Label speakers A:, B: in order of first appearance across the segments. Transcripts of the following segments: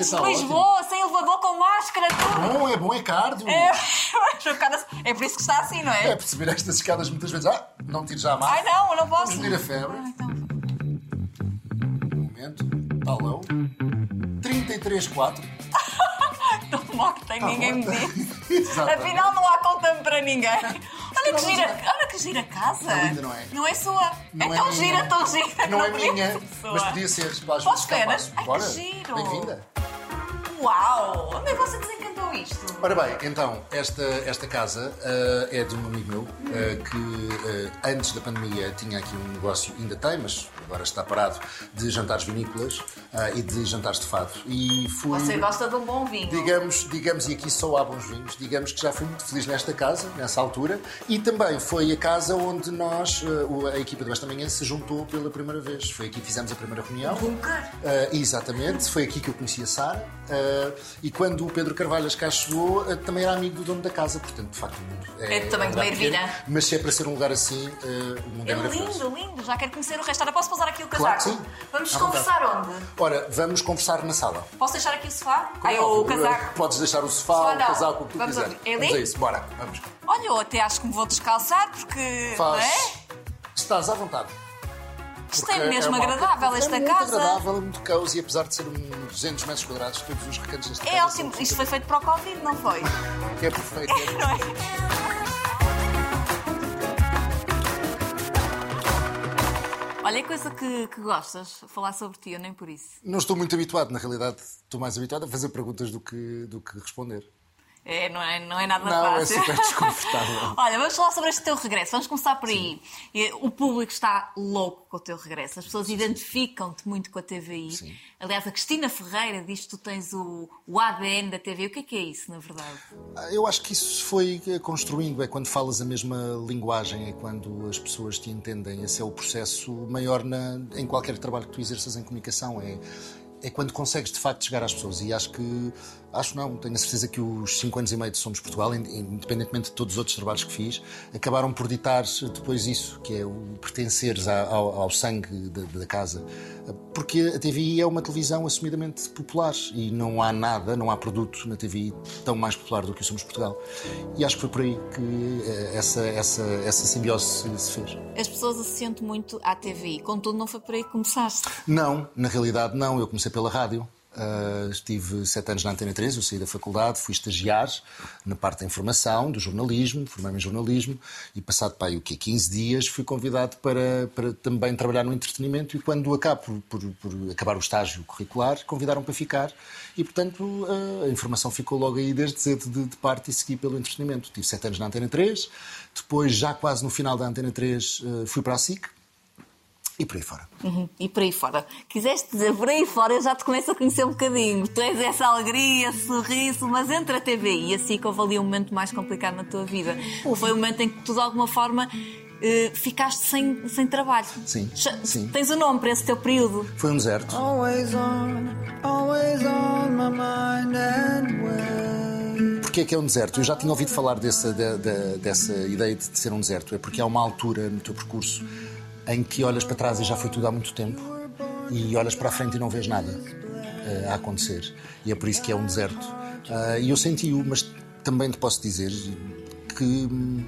A: Isso
B: de Lisboa, sem elevador, com máscara, tudo.
A: Bom, é bom, é cardio.
B: É, é por isso que está assim, não é?
A: É perceber estas escadas muitas vezes. Ah, não tires já a máscara.
B: Ai não, eu não posso.
A: Vamos a febre.
B: Ah, então.
A: Um momento. Talão. 33,4.
B: Tão mal que tem, ninguém me disse.
A: Exatamente.
B: Afinal, não há conta para ninguém. Olha que gira, olha que gira a casa.
A: Não, ainda não é.
B: Não é sua.
A: Não
B: é tão
A: minha.
B: gira, tão gira.
A: Não, é
B: podia
A: minha,
B: ser sua.
A: mas podia ser. Capaz.
B: Ai, que giro.
A: Bem-vinda.
B: Uau! Onde é que você desencantou isto?
A: Ora bem, então, esta, esta casa ah, é de um amigo meu ah, que ah, antes da pandemia tinha aqui um negócio, ainda tem, mas agora está parado, de jantares vinícolas e de jantares de fado. E fui.
B: Você gosta de um bom vinho.
A: Digamos, digamos, e aqui só há bons vinhos, digamos que já fui muito feliz nesta casa, nessa altura, e também foi a casa onde nós, a equipa do Esta Manhã, se juntou pela primeira vez. Foi aqui que fizemos a primeira reunião.
B: Bunker?
A: Exatamente, foi aqui que eu conheci a Sara, e quando o Pedro Carvalhas cá chegou, eh, também era amigo do dono da casa, portanto, de facto, o mundo
B: É do tamanho de
A: um
B: uma ervilha.
A: Mas se é para ser um lugar assim, eh, o mundo é,
B: É lindo, lindo. Já quero conhecer o resto. Ora, posso pousar aqui o
A: Claro
B: casaco?
A: que sim.
B: Vamos
A: À vontade.
B: conversar onde?
A: Ora, vamos conversar na sala.
B: Posso deixar aqui o sofá? Ai, o casaco.
A: Podes deixar o sofá,
B: Sofá
A: o casaco, o que tu
B: Vamos
A: quiseres.
B: onde? É?
A: Vamos a isso, bora. Vamos.
B: Olha, eu até acho que me vou descalçar porque.
A: Faz.
B: É?
A: Estás à vontade.
B: Isto é mesmo
A: uma-
B: agradável, esta
A: é muito
B: casa.
A: agradável, é muito cozy, apesar de ser um 200 metros quadrados, todos os recantos desta
B: É
A: casa
B: ótimo.
A: são-
B: Isto foi feito para o Covid, não foi?
A: É perfeito. é
B: Não é? Olha, é coisa que, que gostas, falar sobre ti, eu nem por isso.
A: Não estou muito habituado, na realidade, estou mais habituado a fazer perguntas do que, do que responder.
B: É, não é, não é nada
A: Não, é
B: fácil.
A: super desconfortável.
B: Olha, vamos falar sobre este teu regresso. Vamos começar por aí. E O público está louco com o teu regresso. As pessoas identificam-te muito com a TVI.
A: Sim.
B: Aliás, a Cristina Ferreira diz que tu tens o, o ADN da TVI. O que é que é isso, na verdade?
A: Ah, Eu acho que isso se foi eh, construindo, é quando falas a mesma linguagem, é quando as pessoas te entendem. Esse é o processo maior na- em qualquer trabalho que tu exerças em comunicação. É, é quando consegues de facto chegar às pessoas. E acho que, acho não, tenho a certeza que os 5 anos e meio de Somos Portugal, in- independentemente de todos os outros trabalhos que fiz, acabaram por ditar depois isso, que é o pertenceres ao, ao sangue da, da casa. Porque a TVI é uma televisão assumidamente popular e não há nada, não há produto na TVI tão mais popular do que o Somos Portugal. E acho que foi por aí que eh, essa, essa, essa simbiose se, fez.
B: As pessoas associam-te muito à TVI. Contudo, não foi por aí que começaste.
A: Não, na realidade não. Eu comecei pela rádio. Uh, estive sete anos na Antena 3, eu saí da faculdade, fui estagiar na parte da informação, do jornalismo, formei-me em jornalismo e passado para aí, o quê? 15 dias fui convidado para, para também trabalhar no entretenimento e quando acabo por, por, por acabar o estágio curricular, convidaram para ficar e, portanto, uh, a informação ficou logo aí desde cedo de, de parte e segui pelo entretenimento. Tive sete anos na Antena 3, depois, já quase no final da Antena 3, uh, fui para a SIC, e por aí fora.
B: Uhum. E por aí fora. Quiseste dizer por aí fora, eu já te começo a conhecer um bocadinho. Tu és essa alegria, esse sorriso, mas entre a TV e a SIC houve ali um momento mais complicado na tua vida. Foi o momento em que tu, de alguma forma, eh, ficaste sem, sem trabalho.
A: Sim, sim.
B: Tens o nome para esse teu período?
A: Foi um deserto.
C: Always on, always on my mind and way.
A: Porquê é que é um deserto? Eu já tinha ouvido falar dessa, da- da- dessa ideia de ser um deserto. É porque há uma altura no teu percurso em que olhas para trás e já foi tudo há muito tempo e olhas para a frente e não vês nada eh, a acontecer. E é por isso que é um deserto. Ah, E eu senti-o, mas também te posso dizer que hum,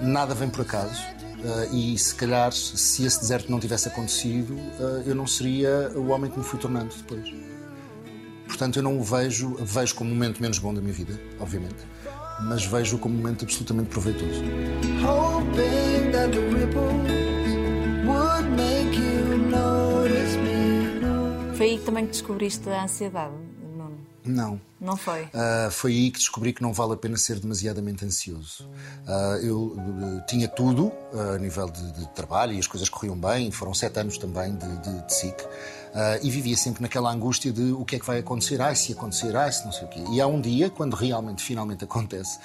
A: nada vem por acaso. Ah, e se calhar, se esse deserto não tivesse acontecido, eu não seria o homem que me fui tornando depois. Portanto, eu não o vejo, vejo como um momento menos bom da minha vida, obviamente, mas vejo como um momento absolutamente proveitoso.
B: Foi aí que também que descobriste a ansiedade, Nuno.
A: Não.
B: Não foi?
A: Ah, foi aí que descobri que não vale a pena ser demasiadamente ansioso. Ah, eu eh, tinha tudo ah, a nível de, de trabalho e as coisas corriam bem, foram sete anos também de, de, de SIC, ah, e vivia sempre naquela angústia de o que é que vai acontecer, ai se acontecer, ai se não sei o quê. E há um dia, quando realmente, finalmente acontece,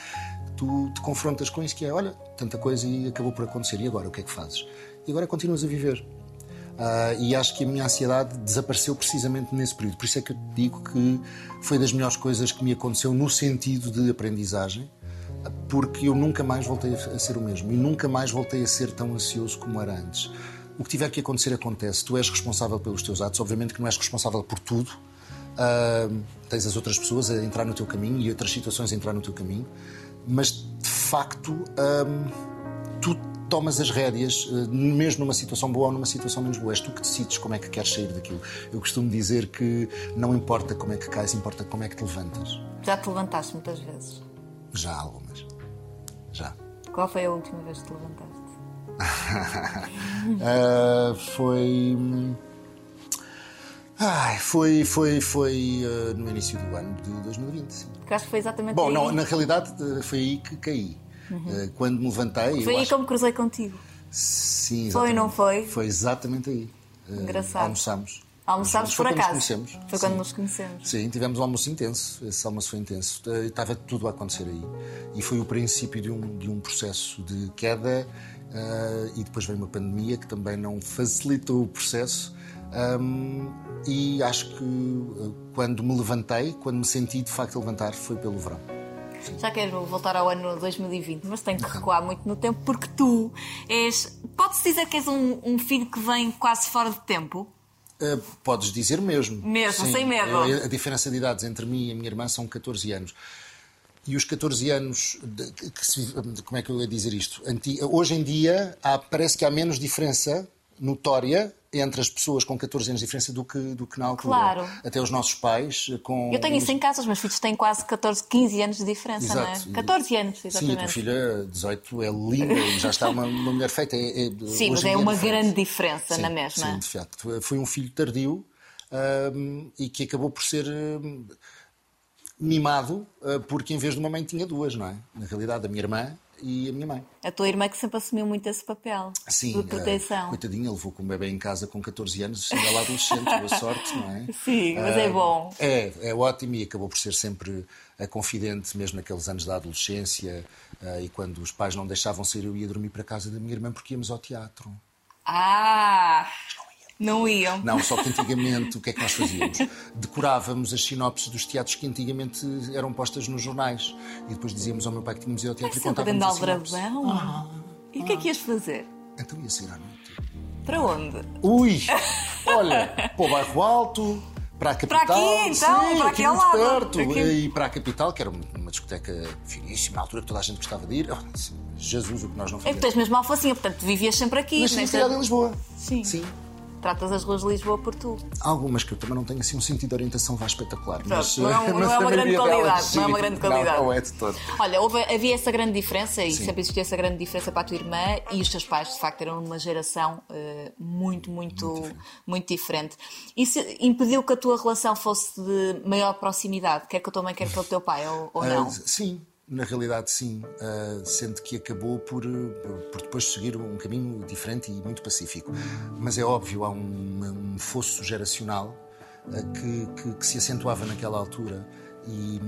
A: tu te confrontas com isso que é, olha, tanta coisa e acabou por acontecer, e agora o que é que fazes? E agora continuas a viver. Ah, e acho que a minha ansiedade desapareceu precisamente nesse período. Por isso é que eu te digo que foi das melhores coisas que me aconteceu no sentido de aprendizagem, porque eu nunca mais voltei a ser o mesmo e nunca mais voltei a ser tão ansioso como era antes. O que tiver que acontecer, acontece. Tu és responsável pelos teus atos, obviamente que não és responsável por tudo, ah, tens as outras pessoas a entrar no teu caminho e outras situações a entrar no teu caminho, mas de facto ah, tu tomas as rédeas, ah, mesmo numa situação boa ou numa situação menos boa. És tu que decides como é que queres sair daquilo. Eu costumo dizer que não importa como é que cais, importa como é que te levantas.
B: Já te levantaste muitas vezes.
A: Já algumas. Já.
B: Qual foi a última vez que te levantaste?
A: Ah, foi. Ai, foi, foi, foi ah, no início do ano de 2020. sim.
B: Acho que foi exatamente
A: Bom,
B: aí.
A: não, na realidade ah, foi aí que caí. Ah, quando me levantei.
B: Uhum. Foi aí
A: acho-
B: que eu me cruzei contigo.
A: Sim,
B: Foi ou não
A: exatamente.
B: foi?
A: Foi exatamente aí. Ah,
B: Engraçado.
A: Almoçámos.
B: Almoçámos
A: Foi
B: por
A: quando nos
B: acaso.
A: conhecemos.
B: Foi quando
A: Sim.
B: nos conhecemos.
A: Sim, tivemos um almoço intenso. Esse almoço foi intenso. Eh, Estava tudo a acontecer aí. E foi o princípio de um, de um processo de queda. eh, e depois veio uma pandemia que também não facilitou o processo. Ahm, e acho que eh, quando me levantei, quando me senti de facto a levantar, foi pelo verão.
B: Já quero voltar ao ano 2020, mas tenho que recuar muito no tempo porque tu és. Pode-se dizer que és um, um filho que vem quase fora de tempo?
A: Uh, podes dizer mesmo.
B: Mesmo,
A: Sim.
B: sem medo.
A: A, a diferença de idades entre mim e a minha irmã são 14 anos. E os 14 anos, de- que se- como é que eu ia dizer isto? Anti- hoje em dia há- parece que há menos diferença notória entre as pessoas com 14 anos de diferença do que, do que na altura.
B: Claro.
A: Até os nossos pais com.
B: Eu tenho isso em casa, os meus filhos têm quase 14, 15 anos de diferença, não
A: Exato.
B: é? 14 anos,
A: Sim, a
B: exatamente.
A: tua filha, 18, é linda e já está uma, uma mulher feita. É, é-
B: Sim, mas é
A: dia
B: uma
A: diferente.
B: grande diferença
A: Sim,
B: na mesma.
A: Sim, de facto. Foi um filho tardio hum, e que acabou por ser hum, mimado uh, porque em vez de uma mãe tinha duas, não é? Na realidade, a minha irmã e a minha mãe.
B: A tua irmã que sempre assumiu muito esse papel
A: Sim,
B: de
A: uh,
B: proteção.
A: coitadinha, levou com um bebê em casa com 14 anos, sendo ela adolescente, boa sorte, não é?
B: Sim, mas é
A: Uh,
B: bom.
A: É, é ótimo e acabou por ser sempre a confidente, mesmo naqueles anos da adolescência uh, e quando os pais não deixavam sair, eu ia dormir para a casa da minha irmã porque íamos ao teatro.
B: Ah! Não iam.
A: Não, só que antigamente o que é que nós fazíamos? Decorávamos as sinopses dos teatros que antigamente eram postas nos jornais e depois dizíamos ao meu pai que tínhamos ido ao teatro e
B: Essa grande
A: contávamos a sinopse.
B: aldrabão. E o que é que ias fazer?
A: Então ia sair à noite.
B: Para onde?
A: Ui! Olha, para o bairro Alto, para a capital.
B: Para aqui, então,
A: sim,
B: para
A: aqui
B: aqui ao lado.
A: perto.
B: Aqui.
A: E para a capital, que era uma discoteca finíssima, na altura que toda a gente gostava de ir. Jesus, o que nós não
B: É que
A: fazíamos.
B: tu és mesmo alfacinha, portanto vivias sempre aqui.
A: Nasci criado em Lisboa.
B: Sim.
A: Sim.
B: Tratas as ruas de Lisboa por tu.
A: Algumas que eu também não tenho assim um sentido de orientação vá espetacular. Mas,
B: não é um- não
A: mas
B: é uma grande qualidade, não é uma grande qualidade.
A: Não, não é de todo.
B: Olha, houve- havia essa grande diferença e
A: Sim.
B: sempre existiu essa grande diferença para a tua irmã e os teus pais, de facto, eram uma geração eh, muito, muito, muito diferente. Isso impediu que a tua relação fosse de maior proximidade, quer com a tua mãe, quer com o teu pai, ou, ou não?
A: Ah, sim, na realidade sim. Ah, sendo que acabou por, por depois seguir um caminho diferente e muito pacífico. Mas é óbvio, há um, um fosso geracional ah, que, que- que se acentuava naquela altura. E,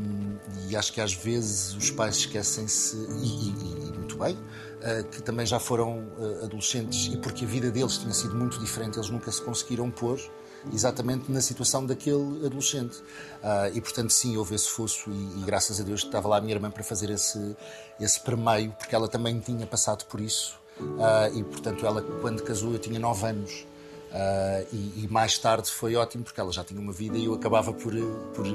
A: e acho que às vezes os pais esquecem-se, e, e- e muito bem, ah, que também já foram adolescentes e porque a vida deles tinha sido muito diferente, eles nunca se conseguiram pôr exatamente na situação daquele adolescente. Ah, e portanto, sim, houve esse fosso, e, e graças a Deus estava lá a minha irmã para fazer esse, esse permeio, porque ela também tinha passado por isso. Ah, e portanto, ela, quando casou, eu tinha 9 anos. Ah, e, e mais tarde foi ótimo porque ela já tinha uma vida e eu acabava por, por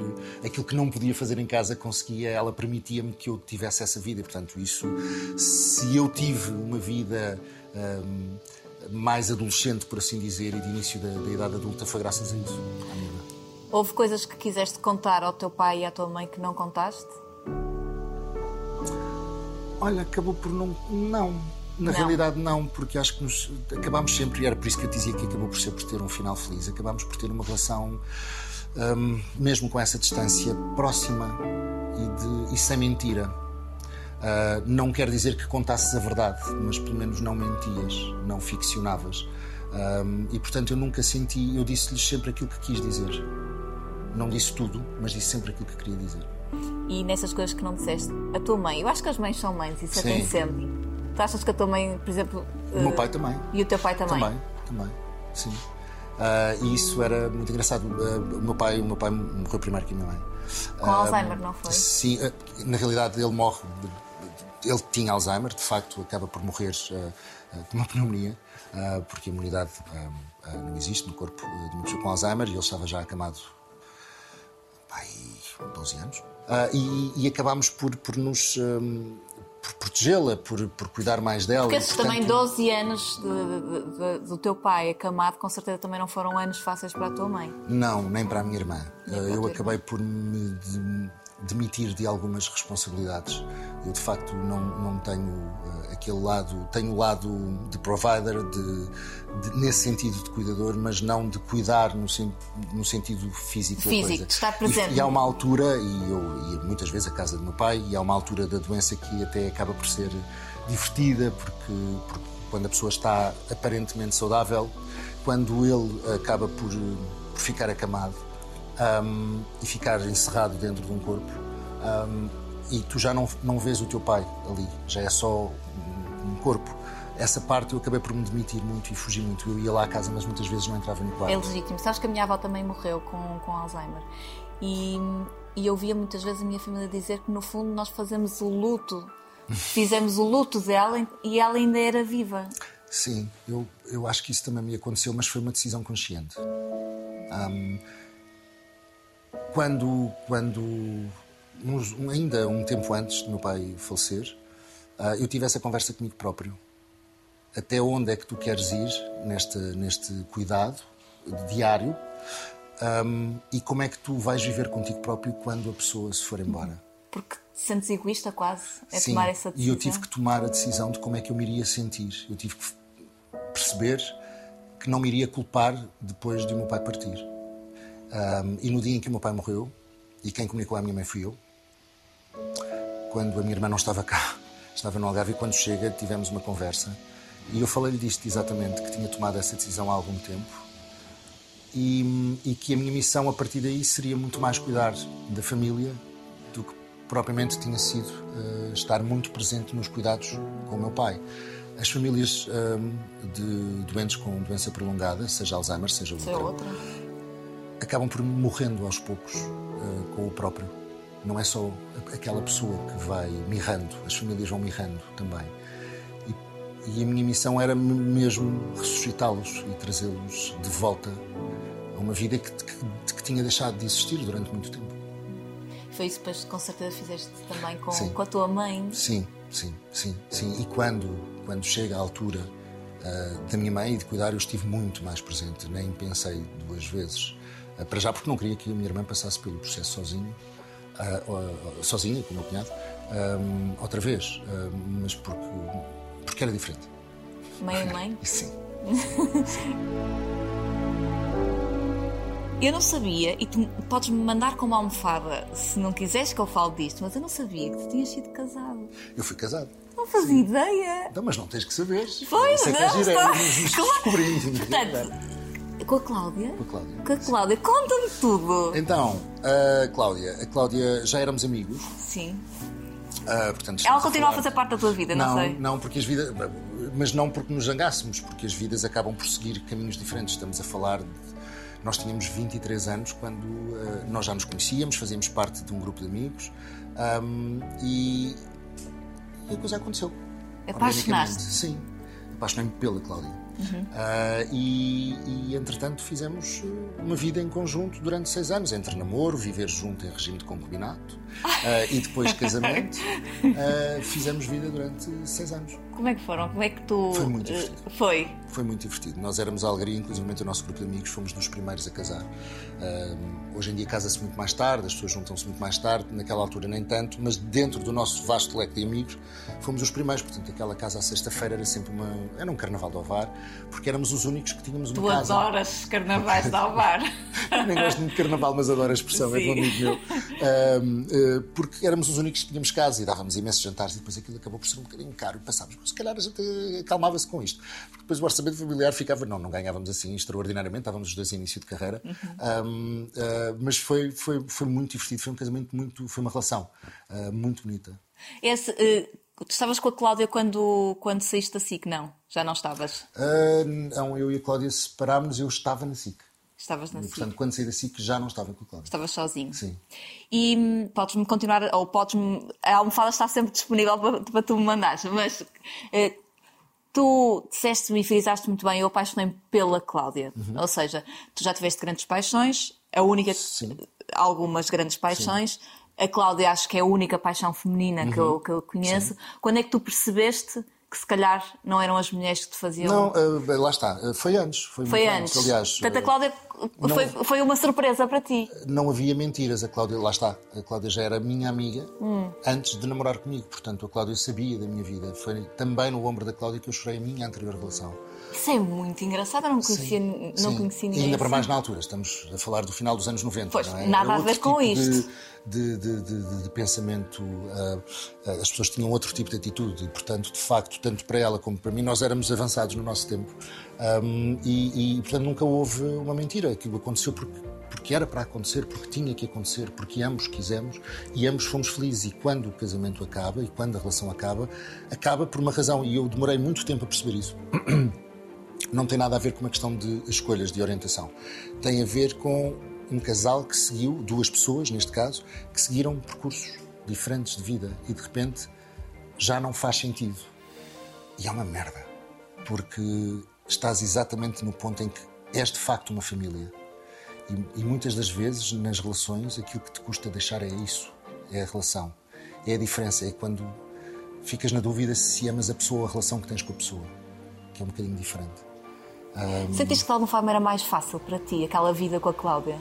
A: aquilo que não podia fazer em casa conseguia, ela permitia-me que eu tivesse essa vida. E, portanto, isso, se eu tive uma vida ahm, mais adolescente, por assim dizer, e de início da, da idade adulta, foi graças a isso.
B: Houve coisas que quiseste contar ao teu pai e à tua mãe que não contaste?
A: Olha, acabou por não. Não. Na
B: Não.
A: realidade, não, porque acho que nos acabámos sempre, e era por isso que eu dizia que acabou por ser por ter um final feliz, acabámos por ter uma relação, hum, mesmo com essa distância, próxima e, de- e sem mentira. Ah, não quer dizer que contasses a verdade, mas pelo menos não mentias, não ficcionavas. Hum, e portanto eu nunca senti, eu disse-lhes sempre aquilo que quis dizer. Não disse tudo, mas disse sempre aquilo que queria dizer.
B: E nessas coisas que não disseste, a tua mãe, eu acho que as mães são mães, isso é
A: Sim.
B: tem sempre. Tu achas que a tua mãe, por exemplo.
A: O meu
B: eh,
A: pai também.
B: E o teu pai também?
A: Também, também, sim. Ah, e isso era muito engraçado. Ah, o, meu pai, o meu pai morreu primeiro que a minha mãe.
B: Com
A: Ah,
B: Alzheimer, não foi?
A: Sim, ah, na realidade ele morre. Ele tinha Alzheimer, de facto, acaba por morrer ah, ah, de uma pneumonia, ah, porque a imunidade ah, ah, não existe no corpo de uma pessoa com Alzheimer e ele estava já acamado 12 anos, ah, e, e acabámos por, por nos. hum, por protegê-la, por, por cuidar mais dela.
B: Porque esses
A: portanto,
B: também 12 anos de- de- de- do teu pai acamado, com certeza também não foram anos fáceis para a tua mãe.
A: Não, nem para a minha irmã.
B: Nem para a
A: eu acabei por me de- demitir de algumas responsabilidades. Eu, de facto, não, não tenho eh, aquele lado. Tenho o lado de provider, de, de- nesse sentido de cuidador, mas não de cuidar no, sen- no sentido físico,
B: Físico, de estar presente.
A: E, e há uma altura, e eu ia muitas vezes à casa do meu pai, e há uma altura da doença que até acaba por ser divertida, porque, porque quando a pessoa está aparentemente saudável, quando ele acaba por, por ficar acamado hum, e ficar encerrado dentro de um corpo, hum, e tu já não, não vês o teu pai ali, já é só um, um corpo. Essa parte eu acabei por me demitir muito e fugir muito. Eu ia lá à casa, mas muitas vezes não entrava no quarto.
B: É legítimo. Sabes que a minha avó também morreu com, com Alzheimer. E, e eu via muitas vezes a minha família dizer que no fundo nós fazemos o luto. Fizemos o luto dela e ela ainda era viva.
A: Sim, eu, eu acho que isso também me aconteceu, mas foi uma decisão consciente. Ahm, quando, quando um- ainda um tempo antes do meu pai falecer, ah, eu tive essa conversa comigo próprio. Até onde é que tu queres ir neste, neste cuidado diário Ahm, e como é que tu vais viver contigo próprio quando a pessoa se for embora?
B: Porque te sentes egoísta quase é
A: Sim,
B: tomar essa
A: e
B: decisão.
A: eu tive que tomar a decisão de como é que eu me iria sentir. Eu tive que perceber que não me iria culpar depois de o meu pai partir. Ahm, e no dia em que o meu pai morreu, e quem comunicou à minha mãe fui eu, quando a minha irmã não estava cá, estava no Algarve, e quando chega tivemos uma conversa. E eu falei-lhe disto exatamente, que tinha tomado essa decisão há algum tempo e, e que a minha missão a partir daí seria muito mais cuidar da família do que propriamente tinha sido eh, estar muito presente nos cuidados com o meu pai. As famílias de doentes com doença prolongada, seja Alzheimer, seja outra,
B: outra.
A: Acabam por morrendo aos poucos eh, com o próprio. Não é só aquela pessoa que vai mirrando, as famílias vão mirrando também. E, e a minha missão era me- mesmo ressuscitá-los e trazê-los de volta a uma vida que, que- que tinha deixado de existir durante muito tempo.
B: Foi isso depois com certeza fizeste também com, com a tua mãe.
A: Sim, sim, sim, sim. E quando, quando chega a altura ah, da minha mãe e de cuidar, eu estive muito mais presente. Nem pensei duas vezes. Ah, para já porque não queria que a minha irmã passasse pelo processo sozinho, ah, sozinha, com o meu cunhado, ah, outra vez. Mas porque, porque era diferente.
B: Mãe e mãe.
A: Sim.
B: Eu não sabia, e tu podes-me mandar com uma almofada se não quiseres que eu fale disto, mas eu não sabia que tu tinhas sido casado.
A: Eu fui casado.
B: Não fazia ideia.
A: Não, mas não tens que saber.
B: Pois,
A: Isso é que
B: não,
A: é giro, é nos
B: Claro. Portanto, com a Cláudia?
A: Com a Cláudia.
B: Com a Cláudia. Conta-me tudo.
A: Então, a Cláudia, a Cláudia já éramos amigos.
B: Sim.
A: ah, portanto,
B: Ela continua a
A: falar-
B: fazer parte da tua vida, não,
A: Não,
B: sei.
A: não, porque as vidas. Mas não porque nos zangássemos, porque as vidas acabam por seguir caminhos diferentes. Estamos a falar. De, nós tínhamos 23 anos quando ah, nós já nos conhecíamos, fazíamos parte de um grupo de amigos ahm, e, e a coisa aconteceu.
B: Apaixonaste?
A: Sim, apaixonei-me pela Cláudia. Ah, e, e, entretanto fizemos eh, uma vida em conjunto durante seis anos, entre namoro, viver junto em regime de concubinato ah, e depois casamento. Ah, fizemos vida durante seis anos.
B: Como é que foram? Como é que tu.
A: Foi muito
B: eh,
A: divertido.
B: Foi.
A: Foi muito divertido. Nós éramos a Alegria, inclusive o nosso grupo de amigos, fomos dos primeiros a casar. Ah, hoje em dia casa-se muito mais tarde, as pessoas juntam-se muito mais tarde, naquela altura nem tanto, mas dentro do nosso vasto leque de amigos, fomos os primeiros. Portanto, aquela casa à sexta-feira era sempre uma. Era um carnaval de Ovar, porque éramos os únicos que tínhamos uma
B: Tu
A: casa.
B: adoras carnavais de Alvar.
A: Nem gosto muito de carnaval, mas adoro a expressão, é de um
B: Sim.
A: amigo meu. Ahm, eh, porque éramos os únicos que tínhamos casa e dávamos imensos jantares e depois aquilo acabou por ser um bocadinho caro e passámos. Se calhar a gente acalmava-se com isto. Porque depois o orçamento familiar ficava, não, não ganhávamos assim extraordinariamente, estávamos os dois em início de carreira. Ahm, ah, mas foi, foi, foi muito divertido, foi um casamento muito, foi uma relação ah, muito bonita.
B: Esse, eh, tu estavas com a Cláudia quando, quando saíste da SIC? Não, já não estavas.
A: Ah, não, eu e a Cláudia separámos, eu estava na SIC.
B: Estavas na
A: E, portanto, quando saí da SIC já não estava com a Cláudia.
B: Estavas sozinho.
A: Sim.
B: E hum, podes-me continuar, ou podes-me. A almofada está sempre disponível para, para tu me mandares, mas eh, tu disseste-me e frisaste muito bem, eu apaixonei-me pela Cláudia.
A: Uhum.
B: Ou seja, tu já tiveste grandes paixões, a única,
A: Sim.
B: algumas grandes paixões. A Cláudia acho que é a única paixão feminina que,
A: Uhum.
B: eu, que eu conheço. Quando é que tu percebeste que se calhar não eram as mulheres que te faziam.
A: Não, eh, lá está. Eh, Foi antes. Foi,
B: Foi
A: muito
B: antes.
A: Aliás,
B: Portanto, a
A: eh,
B: Cláudia foi, foi uma surpresa para ti.
A: não havia mentiras. A Cláudia, lá está. A Cláudia já era minha amiga
B: Hum.
A: antes de namorar comigo. Portanto, a Cláudia sabia da minha vida. Foi também no ombro da Cláudia que eu chorei a minha anterior relação.
B: Isso é muito engraçado, eu não conhecia, não
A: Sim.
B: conhecia
A: E
B: ninguém.
A: ainda para
B: assim.
A: mais na altura, estamos a falar do final dos anos 90.
B: Pois,
A: não é?
B: nada a ver com
A: tipo
B: isto.
A: De, de, de, de- pensamento, ah, as pessoas tinham outro tipo de atitude e, portanto, de facto, tanto para ela como para mim, nós éramos avançados no nosso tempo. Ahm, e, e, portanto, nunca houve uma mentira. Aquilo aconteceu porque, porque era para acontecer, porque tinha que acontecer, porque ambos quisemos e ambos fomos felizes. E quando o casamento acaba e quando a relação acaba, acaba por uma razão. E eu demorei muito tempo a perceber isso não tem nada a ver com uma questão de escolhas de orientação. Tem a ver com um casal que seguiu, duas pessoas neste caso, que seguiram percursos diferentes de vida e de repente já não faz sentido. E é uma merda, porque estás exatamente no ponto em que és de facto uma família. E, e muitas das vezes nas relações aquilo que te custa deixar é isso, é a relação. É a diferença, é quando ficas na dúvida se amas a pessoa ou a relação que tens com a pessoa, que é um bocadinho diferente.
B: Sentiste que de alguma forma era mais fácil para ti aquela vida com a Cláudia?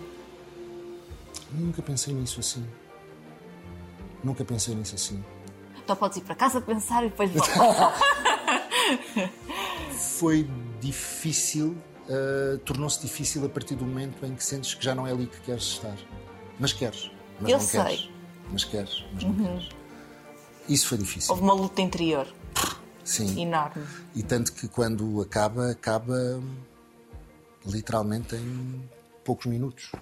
A: Nunca pensei nisso assim. Nunca pensei nisso assim.
B: Então podes ir para casa pensar e depois voltar.
A: Foi difícil, uh, tornou-se difícil a partir do momento em que sentes que já não é ali que queres estar. Mas queres. Mas
B: Eu
A: não
B: sei. Uhum.
A: queres. Mas queres, mas não queres. Isso foi difícil.
B: Houve uma luta interior
A: Sim.
B: enorme.
A: E tanto que quando acaba, acaba literalmente em poucos minutos.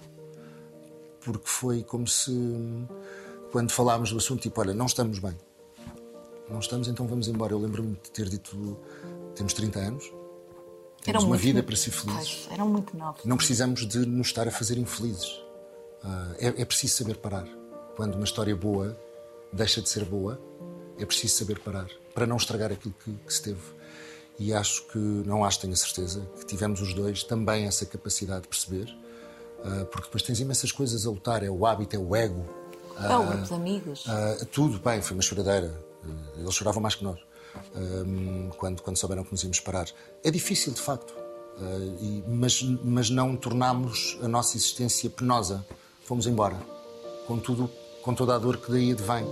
A: Porque foi como se, quando falámos do assunto, tipo, olha, não estamos bem. Não estamos, então vamos embora. Eu lembro-me de ter dito, temos 30 anos, temos uma
B: muito
A: vida para ser felizes.
B: Pois, eram muito novos.
A: Não precisamos de nos estar a fazer infelizes. Ah, é, é preciso saber parar. Quando uma história boa deixa de ser boa, é preciso saber parar para não estragar aquilo que, que se teve. E acho que, não acho, tenho a certeza, que tivemos os dois também essa capacidade de perceber, ah, porque depois tens imensas coisas a lutar: é o hábito, é o ego,
B: É o grupo de amigos.
A: ah, tudo bem, foi uma choradeira. Ah, Eles choravam mais que nós ah, quando, quando souberam que nos íamos parar. É difícil, de facto, ah, mas, mas não tornámos a nossa existência penosa. Fomos embora, com, tudo, com toda a dor que daí advém.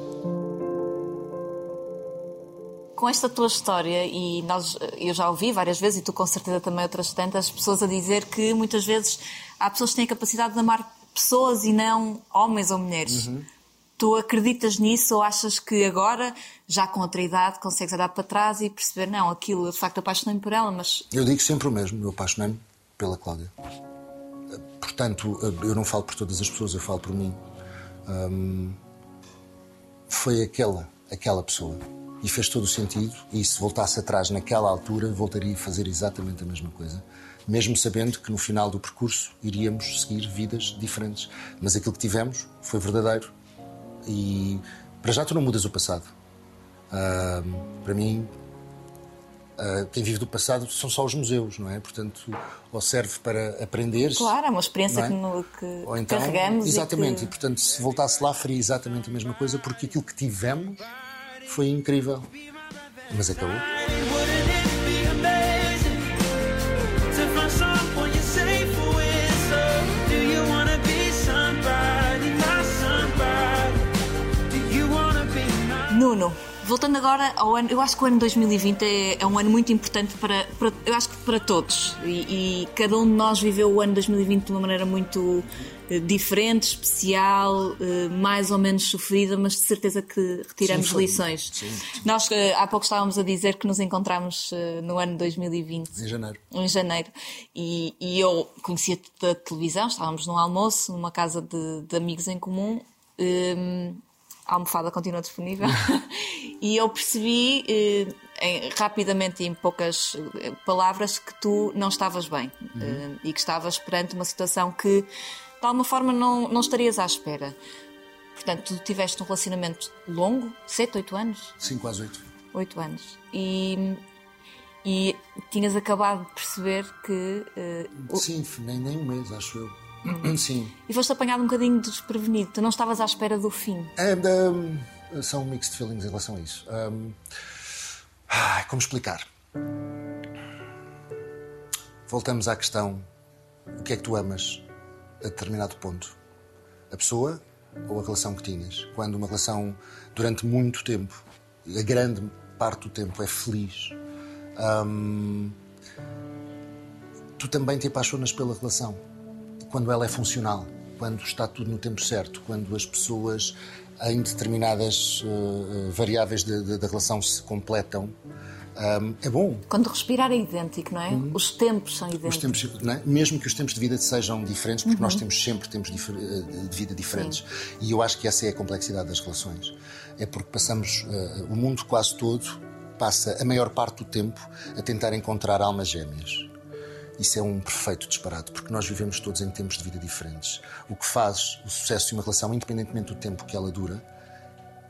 B: Com esta tua história, e nós, eu já ouvi várias vezes, e tu com certeza também outras tantas, pessoas a dizer que muitas vezes há pessoas que têm a capacidade de amar pessoas e não homens ou mulheres. Tu acreditas nisso ou achas que agora, já com outra idade, consegues olhar para trás e perceber, não, aquilo, de facto, apaixonei-me por ela, mas
A: Eu digo sempre o mesmo, eu apaixonei-me pela Cláudia. Portanto, eu não falo por todas as pessoas, eu falo por mim. Hum, foi aquela, aquela pessoa. E fez todo o sentido. E se voltasse atrás naquela altura, voltaria a fazer exatamente a mesma coisa. Mesmo sabendo que no final do percurso iríamos seguir vidas diferentes. Mas aquilo que tivemos foi verdadeiro. E para já tu não mudas o passado. Hum, para mim, Uh, quem vive do passado são só os museus, não é? Portanto, ou serve para aprender.
B: claro, é uma experiência
A: é?
B: que, no- que
A: Ou então,
B: carregamos.
A: exatamente,
B: E
A: e,
B: que...
A: portanto, se voltasse lá, faria exatamente a mesma coisa, porque aquilo que tivemos foi incrível. Mas acabou.
B: Nuno, voltando agora ao ano, eu acho que o ano 2020 é, é um ano muito importante para, para- eu acho que para todos e, e cada um de nós viveu o ano 2020 de uma maneira muito eh, diferente, especial, eh, mais ou menos sofrida, mas de certeza que retiramos
A: Sim,
B: lições.
A: Sim, sim.
B: Nós eh, há pouco estávamos a dizer que nos encontramos no ano 2020
A: Em janeiro.
B: em janeiro. E, e eu conhecia da televisão, estávamos num almoço, numa casa de, de amigos em comum. hum, a almofada continua disponível. e eu percebi eh, em- rapidamente em poucas eh, palavras que tu não estavas bem eh, e que estavas perante uma situação que de alguma forma não, não estarias à espera. Portanto, tu tiveste um relacionamento longo, 7, 8 anos?
A: 5 às 8.
B: oito anos. E, E tinhas acabado de perceber que. eh, o-
A: Sim, nem, nem um mês, acho eu.
B: Hum.
A: Sim.
B: E foste apanhado um bocadinho desprevenido. Tu não estavas à espera do fim.
A: É, um, são mixed feelings em relação a isso. Um, ai, como explicar? Voltamos à questão: o que é que tu amas a determinado ponto? A pessoa ou a relação que tinhas? Quando uma relação, durante muito tempo, a grande parte do tempo é feliz, hum, tu também te apaixonas pela relação. Quando ela é funcional, quando está tudo no tempo certo, quando as pessoas em determinadas eh, variáveis de- de- da relação se completam, hum, é bom.
B: Quando respirar é idêntico, não é? Os tempos são
A: Os
B: idênticos.
A: tempos, é? Mesmo que os tempos de vida sejam diferentes, porque nós temos sempre tempos eh, de vida diferentes. E eu acho que essa é a complexidade das relações. É porque passamos, eh, o mundo quase todo passa a maior parte do tempo a tentar encontrar almas gêmeas. Isso é um perfeito disparate, porque nós vivemos todos em tempos de vida diferentes. O que faz o sucesso de uma relação, independentemente do tempo que ela dura,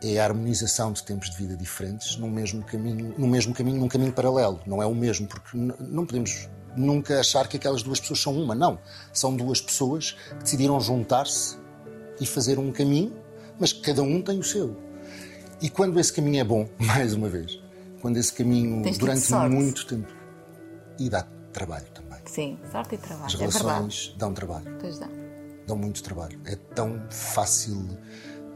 A: é a harmonização de tempos de vida diferentes num mesmo caminho, num mesmo caminho, num caminho paralelo. Não é o mesmo, porque não podemos nunca achar que aquelas duas pessoas são uma. Não, são duas pessoas que decidiram juntar-se e fazer um caminho, mas que cada um tem o seu. E quando esse caminho é bom, mais uma vez, quando esse caminho durante muito tempo e dá trabalho também.
B: Sim, sorte e trabalho.
A: As
B: é
A: relações dão trabalho
B: Pois dá.
A: dão muito trabalho. É tão fácil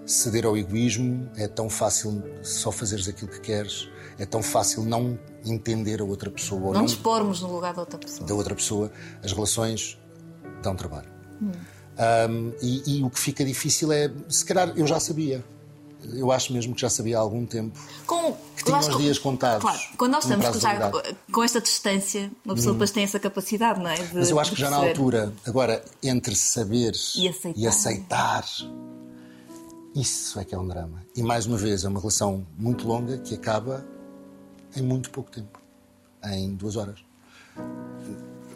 A: ceder ao egoísmo, é tão fácil só fazeres aquilo que queres, é tão fácil não entender a outra pessoa
B: não, nos pormos no lugar da outra pessoa.
A: da outra pessoa. As relações dão trabalho.
B: Hum.
A: Um, e, e o que fica difícil é, se calhar eu já sabia. Eu acho mesmo que já sabia há algum tempo.
B: Com,
A: Que tinha os dias contados,
B: Claro, quando nós estamos já com esta distância, uma pessoa depois tem essa capacidade, não é? De-
A: Mas eu acho que já na altura, agora, entre saber
B: E aceitar.
A: e aceitar, isso é que é um drama. E mais uma vez, é uma relação muito longa que acaba em muito pouco tempo em duas horas.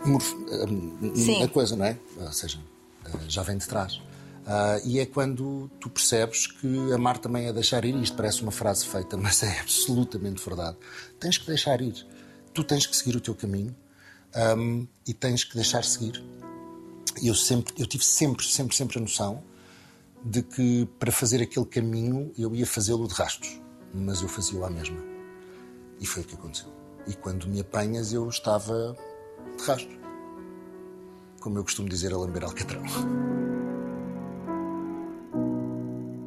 A: Morf- hum,
B: Sim.
A: A coisa, não é? Ou seja, eh, já vem de trás. Ah, e é quando tu percebes que amar também é deixar ir. Isto parece uma frase feita, mas é absolutamente verdade. Tens que deixar ir. Tu tens que seguir o teu caminho hum, e tens que deixar seguir. Eu sempre, eu tive sempre, sempre, sempre a noção de que para fazer aquele caminho eu ia fazê-lo de rastos, mas eu fazia-o à mesma. E foi o que aconteceu. E quando me apanhas, eu estava de rastro. Como eu costumo dizer, a lamber alcatrão.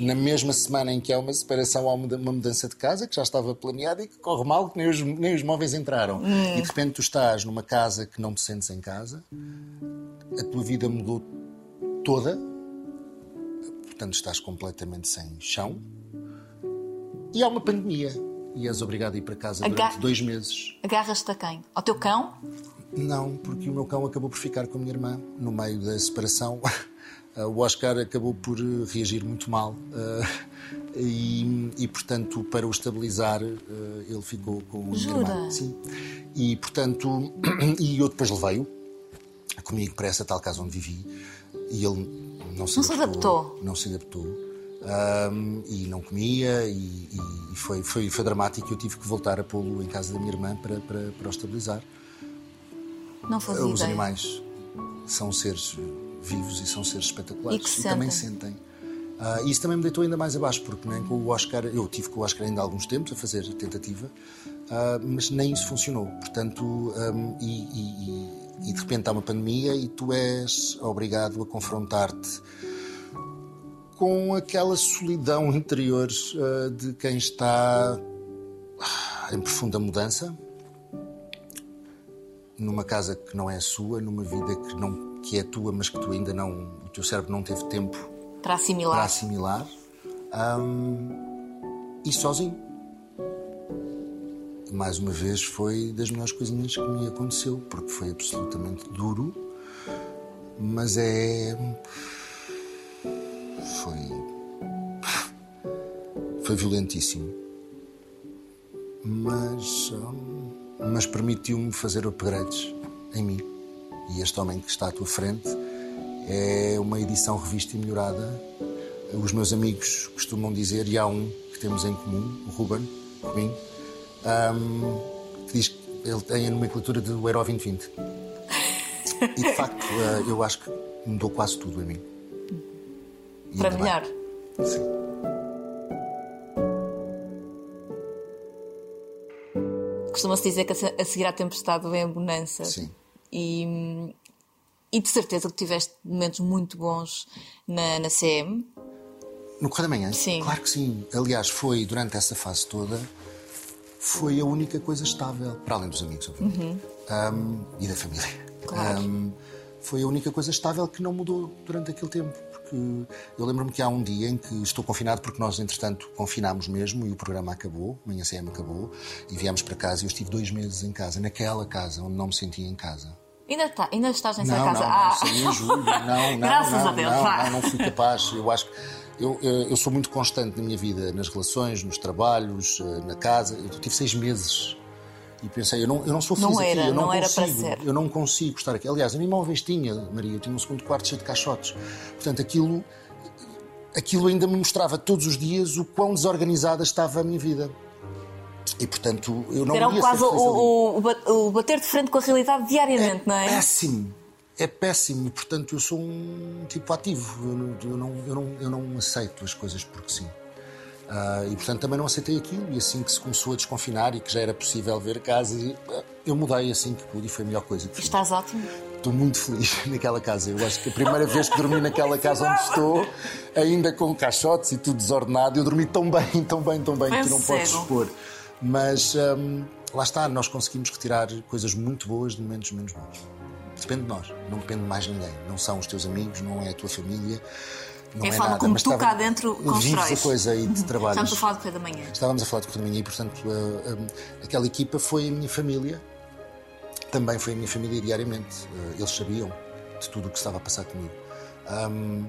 A: Na mesma semana em que há uma separação, há uma mudança de casa que já estava planeada e que corre mal, que nem os, nem os móveis entraram. E de repente tu estás numa casa que não te sentes em casa, a tua vida mudou toda, portanto estás completamente sem chão, e há uma pandemia. E és obrigado a ir para casa
B: Aga-
A: durante dois meses.
B: Agarras-te a quem? Ao teu cão?
A: Não, porque o meu cão acabou por ficar com a minha irmã no meio da separação. O Oscar acabou por eh, reagir muito mal eh, e, e, portanto, para o estabilizar, eh, ele ficou com minha
B: Jura?
A: Sim. E, portanto, e eu depois levei-o comigo para essa tal casa onde vivi e ele não se
B: Não se
A: adaptou.
B: adaptou?
A: Não se adaptou. Ahm, e não comia e, e- e foi, foi, foi dramático. Eu tive que voltar a pô-lo em casa da minha irmã para, para, para o estabilizar.
B: Não fazia
A: Os
B: ideia.
A: animais são seres vivos e são seres espetaculares
B: E que
A: também
B: sentem.
A: sentem. Ah, isso também me deitou ainda mais abaixo, porque nem com o Oscar, eu tive com o Oscar ainda há alguns tempos a fazer tentativa, ah, mas nem isso funcionou. Portanto, ahm, e, e- e- e de repente há uma pandemia e tu és obrigado a confrontar-te com aquela solidão interior ah, de quem está em profunda mudança, numa casa que não é sua, numa vida que, não, que é tua, mas que tu ainda não. O teu cérebro não teve tempo
B: Para assimilar.
A: para assimilar. Ahm, e sozinho. Mais uma vez foi das melhores coisinhas que me aconteceu, porque foi absolutamente duro, mas é. Foi. Foi violentíssimo. Mas. hum, mas permitiu-me fazer upgrades em mim. E este homem que está à tua frente é uma edição revista e melhorada. Os meus amigos costumam dizer, e há um que temos em comum, o Ruben, comigo, hum, que diz que ele tem a nomenclatura do Euro 2020. E de facto, eh, eu acho que mudou quase tudo em mim. E
B: Para
A: ainda bem.
B: melhor.
A: Sim.
B: Costuma-se dizer que a seguir à tempestade vem a bonança.
A: Sim.
B: E, e de certeza que tiveste momentos muito bons na, na CM.
A: No Correio da Manhã?
B: Sim.
A: Claro que sim. Aliás, foi durante essa fase toda, foi a única coisa estável, para além dos amigos, obviamente, Um, e da família.
B: Uhum. Claro.
A: Um, foi a única coisa estável que não mudou durante aquele tempo. Porque eu lembro-me que há um dia em que estou confinado, porque nós, entretanto, confinámos mesmo e o programa acabou, Manhã CM acabou, e viemos para casa e eu estive dois meses em casa, naquela casa, onde não me sentia em casa.
B: Ainda, tá, ainda estás nessa
A: Não,
B: casa?
A: não,
B: ah.
A: não, saí em julho. Não, não,
B: Graças
A: não,
B: a Deus,
A: não, não, não fui capaz. Eu acho que eu, eu, sou muito constante na minha vida, nas relações, nos trabalhos, eh, na casa. Eu tive seis meses e pensei, eu não, eu não sou feliz
B: Não
A: aqui,
B: era,
A: eu não,
B: não era para
A: consigo,
B: ser.
A: eu não consigo estar aqui. Aliás, a minha móveis tinha, Maria, eu tinha um segundo quarto cheio de caixotes. Portanto, aquilo, aquilo ainda me mostrava todos os dias o quão desorganizada estava a minha vida. E portanto, eu não
B: Era quase o, o, o ba- o bater de frente com a realidade diariamente, não é?
A: péssimo. É péssimo. Portanto, eu sou um tipo ativo. Eu não, eu não, eu não, eu não aceito as coisas porque sim. Ah, e portanto também não aceitei aquilo. E assim que se começou a desconfinar e que já era possível ver casa, e, ah, eu mudei assim que pude e foi a melhor coisa que fiz.
B: Estás ótimo.
A: Estou muito feliz naquela casa. Eu acho que a primeira vez que dormi naquela casa onde estou, ainda com caixotes e tudo desordenado, eu dormi tão bem, tão bem, tão bem que não podes expor. Mas hum, lá está, nós conseguimos retirar coisas muito boas de momentos menos bons. Depende de nós, não depende de mais ninguém. Não são os teus amigos, não é a tua família. Não
B: É a
A: é
B: forma
A: nada.
B: como tu
A: estava-
B: cá dentro constróis.
A: a coisa e te trabalhas.
B: Estamos a falar de Correio da Manhã.
A: Estávamos a falar de Corte da Manhã e, portanto, a- a- aquela equipa foi a minha família, também foi a minha família diariamente. Eh, Eles sabiam de tudo o que estava a passar comigo. Ahm,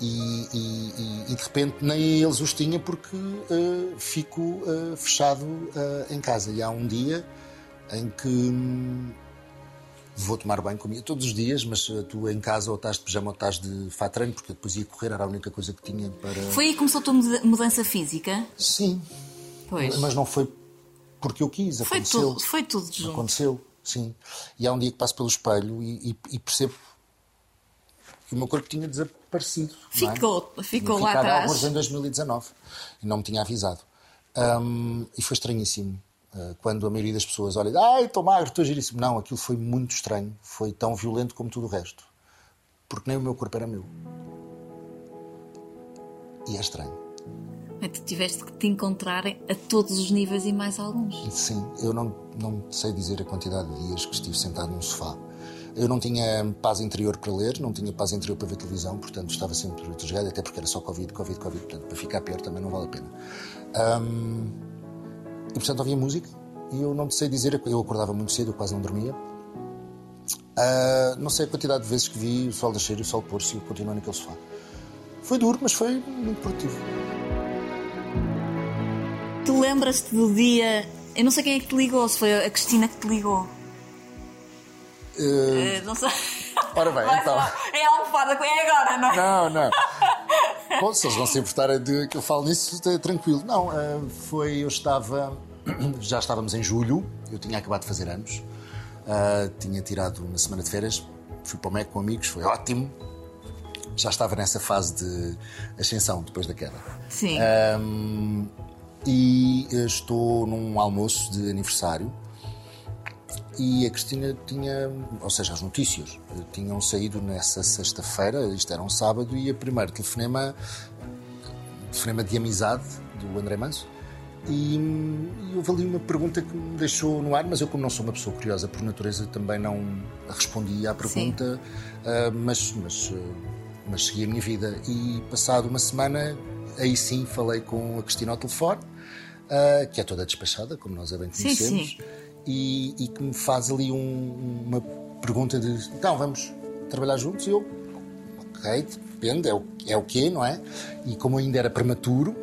A: e, e- e- de repente nem eles os tinha porque eh, fico eh, fechado eh, em casa. E há um dia em que hum, vou tomar banho comigo todos os dias, mas tu em casa ou estás de pijama ou estás de fato treino, porque eu depois ia correr, era a única coisa que tinha para.
B: Foi aí que começou a tua muda- mudança física?
A: Sim,
B: Pois.
A: mas não foi porque eu quis,
B: Foi
A: aconteceu.
B: tudo, foi tudo junto.
A: Aconteceu, sim. E há um dia que passo pelo espelho e- e percebo que o meu corpo tinha desaparecido. não é?
B: Ficou- ficou lá atrás.
A: em 2019 e não me tinha avisado. Hum, e foi estranhíssimo. uh, Quando a maioria das pessoas olha, ai, estou magro, estou giríssimo. Não, aquilo foi muito estranho. Foi tão violento como tudo o resto. Porque nem o meu corpo era meu. E é estranho.
B: Que tu tiveste que te encontrar a todos os níveis e mais alguns.
A: Sim, eu não, não sei dizer a quantidade de dias que estive sentado num sofá. Eu não tinha paz interior para ler, não tinha paz interior para ver televisão, portanto estava sempre desligado, até porque era só Covid, Covid, Covid, portanto para ficar pior também não vale a pena. Ahm, e portanto ouvia música e eu não sei dizer, eu acordava muito cedo, eu quase não dormia. Ah, não sei a quantidade de vezes que vi o sol nascer e o sol pôr-se e eu continuo naquele sofá. Foi duro, mas foi muito produtivo.
B: Tu lembras-te do dia. Eu não sei quem é que te ligou, se foi a Cristina que te ligou. Eh, não sei.
A: Ora bem,
B: Vai
A: então.
B: É a almofada, é agora, não é?
A: Não, não. Bom, se eles não se importarem de que eu falo nisso, é tranquilo. Não, ah, foi. Eu estava. Já estávamos em julho, eu tinha acabado de fazer anos, tinha tirado uma semana de férias, fui para o MEC com amigos, foi ótimo. Já estava nessa fase de ascensão depois da queda.
B: Sim.
A: Ahm, e eh, estou num almoço de aniversário e a Cristina tinha, ou seja, as notícias eh, tinham saído nessa sexta-feira, isto era um sábado, e o primeiro telefonema, telefonema de amizade do André Manso. E, e houve ali uma pergunta que me deixou no ar, mas eu, como não sou uma pessoa curiosa por natureza, também não respondi à pergunta, ah, mas, mas, ah, mas segui a minha vida. E passado uma semana, aí sim falei com a Cristina ao telefone, ah, que é toda despachada, como nós a bem
B: Sim,
A: conhecemos,
B: sim.
A: E, e que me faz ali um- uma pergunta de então vamos trabalhar juntos? E eu, ok, depende, é o, é o quê, não é? E como ainda era prematuro,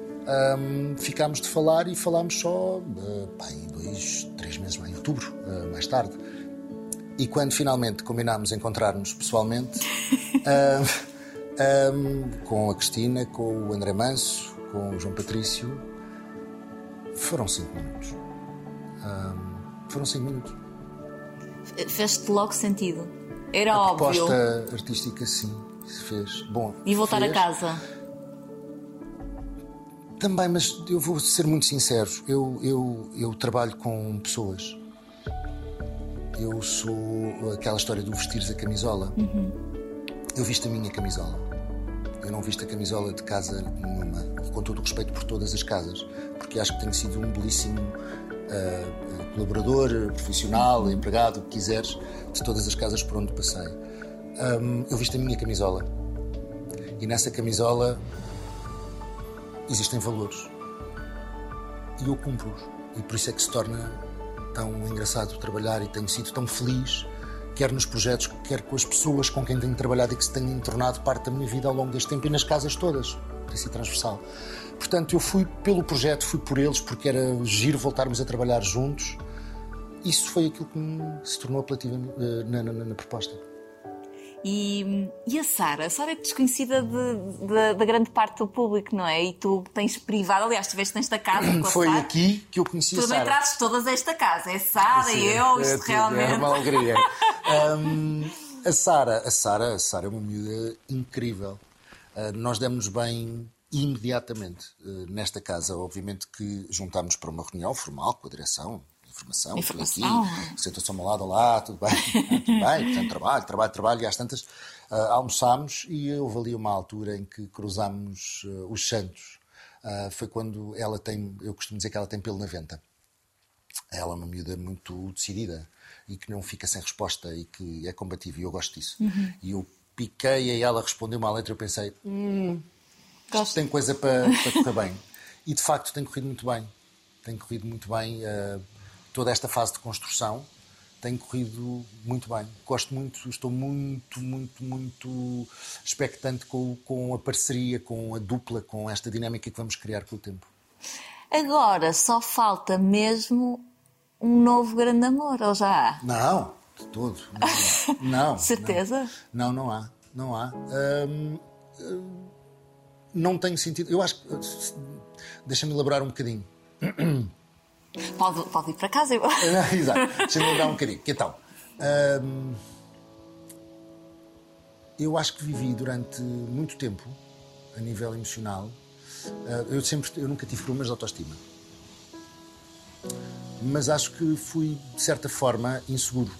A: hum, ficámos de falar e falámos só uh, pá, em dois, três meses, em outubro, ah, mais tarde. E quando finalmente combinámos encontrar-nos pessoalmente, ah, ah, com a Cristina, com o André Manso, com o João Patrício, foram cinco minutos. Foram cinco minutos.
B: fez-te logo sentido. Era
A: A
B: óbvio.
A: proposta artística, sim, se fez. Bom,
B: E voltar
A: fez.
B: a casa.
A: Também, mas eu vou ser muito sincero. Eu, eu, eu trabalho com pessoas. Eu sou aquela história do vestires a camisola. Eu visto a minha camisola. Eu não visto a camisola de casa nenhuma. E com todo o respeito por todas as casas. Porque acho que tenho sido um belíssimo ah, colaborador, profissional, empregado, o que quiseres, de todas as casas por onde passei. Ahm, eu visto a minha camisola. E nessa camisola existem valores. E eu cumpro-os. E por isso é que se torna tão engraçado trabalhar e tenho sido tão feliz, quer nos projetos, quer com as pessoas com quem tenho trabalhado e que se têm tornado parte da minha vida ao longo deste tempo e nas casas todas. Sido transversal. Portanto, eu fui pelo projeto, fui por eles, porque era giro voltarmos a trabalhar juntos. Isso foi aquilo que se tornou apelativo eh, na, na- na proposta.
B: E, e a Sara? A Sara é desconhecida de- de- da grande parte do público, não é? E tu tens privado, aliás, estiveste nesta casa com a
A: Foi
B: Sara.
A: aqui que eu conheci
B: Tu
A: a
B: também
A: Sara.
B: trazes todas esta casa. É Sara e eu,
A: é
B: isto
A: tudo,
B: realmente.
A: É uma alegria. Hum, a Sara, a Sara, a Sara é uma miúda incrível. Uh, nós demos bem imediatamente uh, nesta casa. Obviamente que juntámos para uma reunião formal com a direção. Informação,
B: Informação.
A: aqui, sentou-se ao lado, olá, tudo bem, tudo bem, portanto, trabalho, trabalho, trabalho, e às tantas uh, almoçámos e houve ali uma altura em que cruzámos uh, os santos. Uh, foi quando ela tem, eu costumo dizer que ela tem pelo na venta ela é uma miúda muito decidida e que não fica sem resposta e que é combativa e eu gosto disso. E eu piquei e ela respondeu-me à letra e eu pensei, hum, isto tem coisa para, para correr bem. E de facto tem corrido muito bem. Tem corrido muito bem eh, toda esta fase de construção. Tem corrido muito bem. Gosto muito, estou muito, muito, muito expectante com, com a parceria, com a dupla, com esta dinâmica que vamos criar com o tempo.
B: Agora só falta mesmo um novo grande amor, ou já há?
A: Não, de todo. Não. não
B: Certeza?
A: Não, não há. Não há. Hum, hum, não tenho sentido. Eu acho que. Deixa-me elaborar um bocadinho.
B: Pode, pode ir para casa. eu-
A: Exato. Deixa-me elaborar um bocadinho. Que então? hum, eu acho que vivi durante muito tempo, a nível emocional. ah, eu, sempre, eu nunca tive problemas de autoestima. Mas acho que fui, de certa forma, inseguro.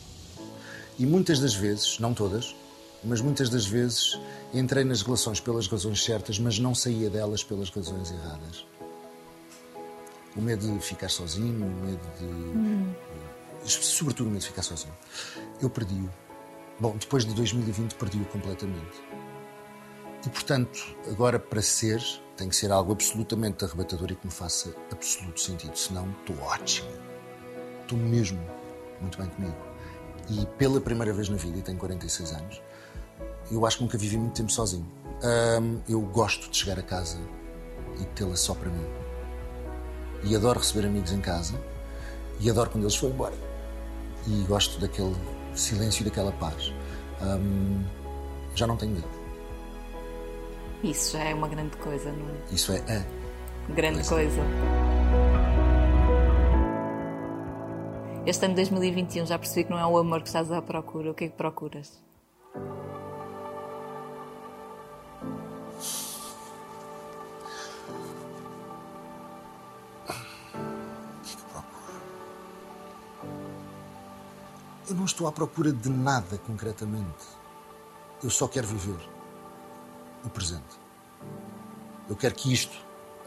A: E muitas das vezes, não todas, mas muitas das vezes entrei nas relações pelas razões certas, mas não saía delas pelas razões erradas. O medo de ficar sozinho, o medo de. Sobretudo o medo de ficar sozinho. Eu perdi-o. Bom, depois de 2020 perdi-o completamente. E portanto, agora para ser, tem que ser algo absolutamente arrebatador e que me faça absoluto sentido. Senão, estou ótimo. Estou mesmo muito bem comigo. E pela primeira vez na vida, e tenho 46 anos, eu acho que nunca vivi muito tempo sozinho. Hum, eu gosto de chegar a casa e tê-la só para mim. E adoro receber amigos em casa. E adoro quando eles foram embora. E gosto daquele silêncio e daquela paz. Hum, já não tenho medo.
B: Isso já é uma grande coisa, não é?
A: Isso é a
B: Grande
A: Pois é.
B: coisa. Este ano de 2021 já percebi que não é o amor que estás à procura. O que é que procuras?
A: Eu não estou à procura de nada concretamente. Eu só quero viver o presente. Eu quero que isto,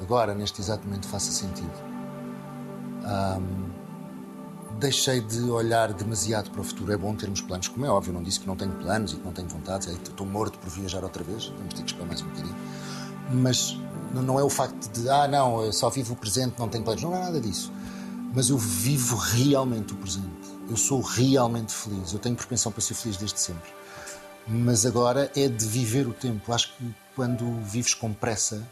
A: agora, neste exato momento, faça sentido. Ahm, deixei de olhar demasiado para o futuro. É bom termos planos, como é óbvio. Não disse que não tenho planos e que não tenho vontades. É, Estou morto por viajar outra vez. Vamos ter que esperar mais um bocadinho. Mas não é o facto de, ah, não, eu só vivo o presente, não tenho planos. Não é nada disso. Mas eu vivo realmente o presente. Eu sou realmente feliz. Eu tenho propensão para ser feliz desde sempre. Mas agora é de viver o tempo. Acho que quando vives com pressa,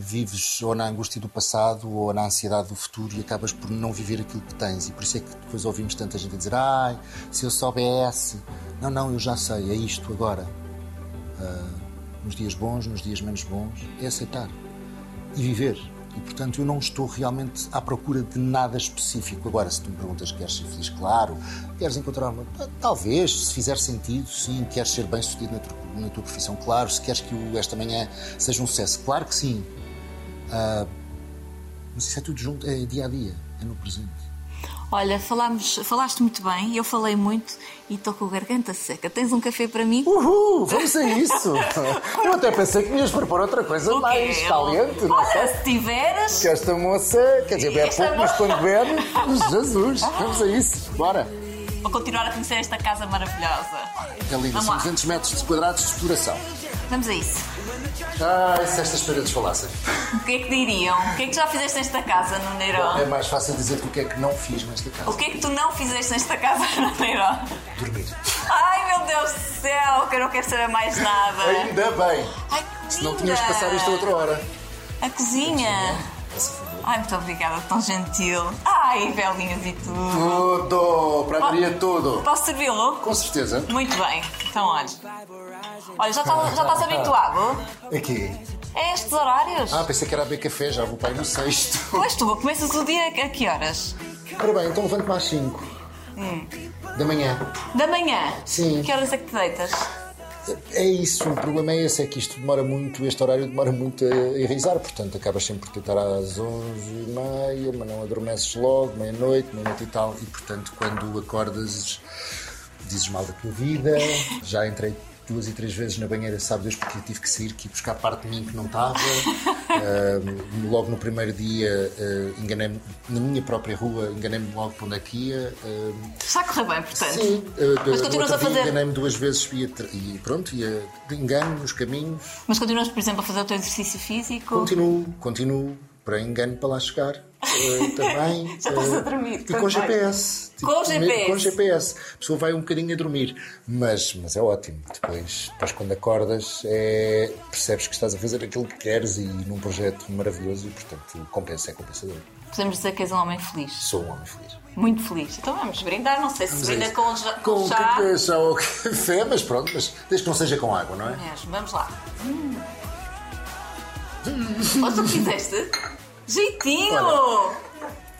A: vives ou na angústia do passado ou na ansiedade do futuro e acabas por não viver aquilo que tens. E por isso é que depois ouvimos tanta gente dizer: ai, se eu soubesse. Não, não, eu já sei, é isto agora. Ah, nos dias bons, nos dias menos bons, é aceitar e viver. E, portanto, eu não estou realmente à procura de nada específico. Agora, se tu me perguntas queres ser feliz, claro. Queres encontrar uma. Talvez, se fizer sentido, sim. Queres ser bem sucedido na, tua- na tua profissão, claro. Se queres que o esta manhã seja um sucesso, claro que sim. Ah, mas isso é tudo junto, é dia a dia, é no presente.
B: Olha, falámos, falaste muito bem, eu falei muito e estou com a garganta seca. Tens um café para mim?
A: Uhul, vamos a isso! Eu até pensei que me ias propor outra coisa mais caliente, não.
B: Olha, se tiveres.
A: Que esta moça, quer dizer, bebe pouco, mas quando bebe, Jesus, vamos a isso, bora.
B: Vou continuar a conhecer esta casa maravilhosa.
A: É lindo,
B: Vamos
A: são
B: lá.
A: 200 metros quadrados de exploração.
B: Vamos a isso.
A: Ai, se estas paredes falassem.
B: O que é que diriam? O que é que já fizeste nesta casa no
A: É
B: Neirão?
A: mais fácil dizer o que é que não fiz nesta
B: O
A: casa.
B: que é que tu não fizeste nesta casa no Neirão?
A: Dormir.
B: Ai meu Deus do céu, que eu não quero saber mais nada.
A: Ainda bem.
B: Ai, que
A: Se não tinhas de passar isto a outra hora.
B: A cozinha.
A: Faça favor.
B: Ai, muito obrigada, tão gentil. Ai, velinhas e tudo.
A: Tudo, prataria tudo.
B: Posso servi-lo?
A: Com certeza.
B: Muito bem. Então, olha. Olha, já, tá- já estás habituado
A: Aqui.
B: a estes horários?
A: Ah, pensei que era a beber café, já vou para aí no sexto.
B: Pois tu, começas o dia a que horas?
A: Ora bem, então levanto-me às 5. Da manhã.
B: Da manhã?
A: Sim.
B: Que horas é que te deitas?
A: É isso, o problema é esse, é que isto demora muito, este horário demora muito a enraizar, portanto acabas sempre por tentar às 11h30, mas não adormeces logo, meia-noite, meia-noite e tal, e portanto quando acordas dizes mal da tua vida, já entrei duas e três vezes na banheira, sabe Deus, porque eu tive que sair, que ir buscar parte de mim que não estava. Logo no primeiro dia ah, enganei-me, na minha própria rua, enganei-me logo para onde é que ia.
B: Está a correr bem, portanto.
A: Sim, eh,
B: Mas continuas a fazer.
A: Enganei-me duas vezes e, e pronto, ia de engano nos caminhos.
B: Mas continuas, por exemplo, a fazer o teu exercício físico?
A: Continuo, continuo, para engano para lá chegar. Também.
B: Já estás a dormir,
A: E com. GPS.
B: Com GPS.
A: Com GPS. A pessoa vai um bocadinho a dormir. Mas, mas é ótimo. Depois, depois quando acordas, é, percebes que estás a fazer aquilo que queres e num projeto maravilhoso e, portanto, compensa, é compensador.
B: Podemos dizer que és um homem feliz.
A: Sou um homem feliz.
B: Muito feliz. Então vamos brindar, não sei se
A: Vamos
B: brinda com, ja- com
A: Com
B: chá.
A: café, chá ou café, mas pronto, mas desde que não seja com água, não é?
B: Mesmo, vamos lá. Hum. Ou tu fizeste? Jeitinho!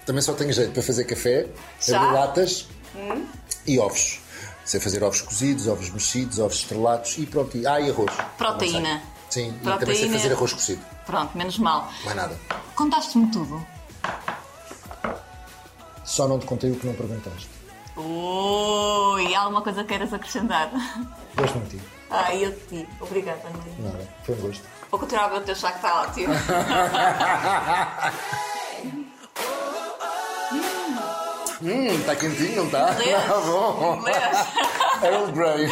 A: Também só tenho jeito para fazer café,
B: Já?
A: abrir latas e ovos. Sei fazer ovos cozidos, ovos mexidos, ovos estrelados e pronto. E, ah, e arroz.
B: Proteína.
A: Sim, e também sei
B: Proteína.
A: fazer arroz cozido.
B: Pronto, menos mal.
A: Não é nada.
B: Contaste-me tudo.
A: Só não te contei o que não perguntaste.
B: Ui, há alguma coisa que queiras acrescentar?
A: Gosto muito de ti.
B: Ai, eu te Obrigada, André.
A: Nada. Foi um gosto.
B: Vou continuar a ver o teu chá que está ótimo.
A: Hum, está quentinho, não está? Tá bom.
B: Inglês.
A: Earl Grey.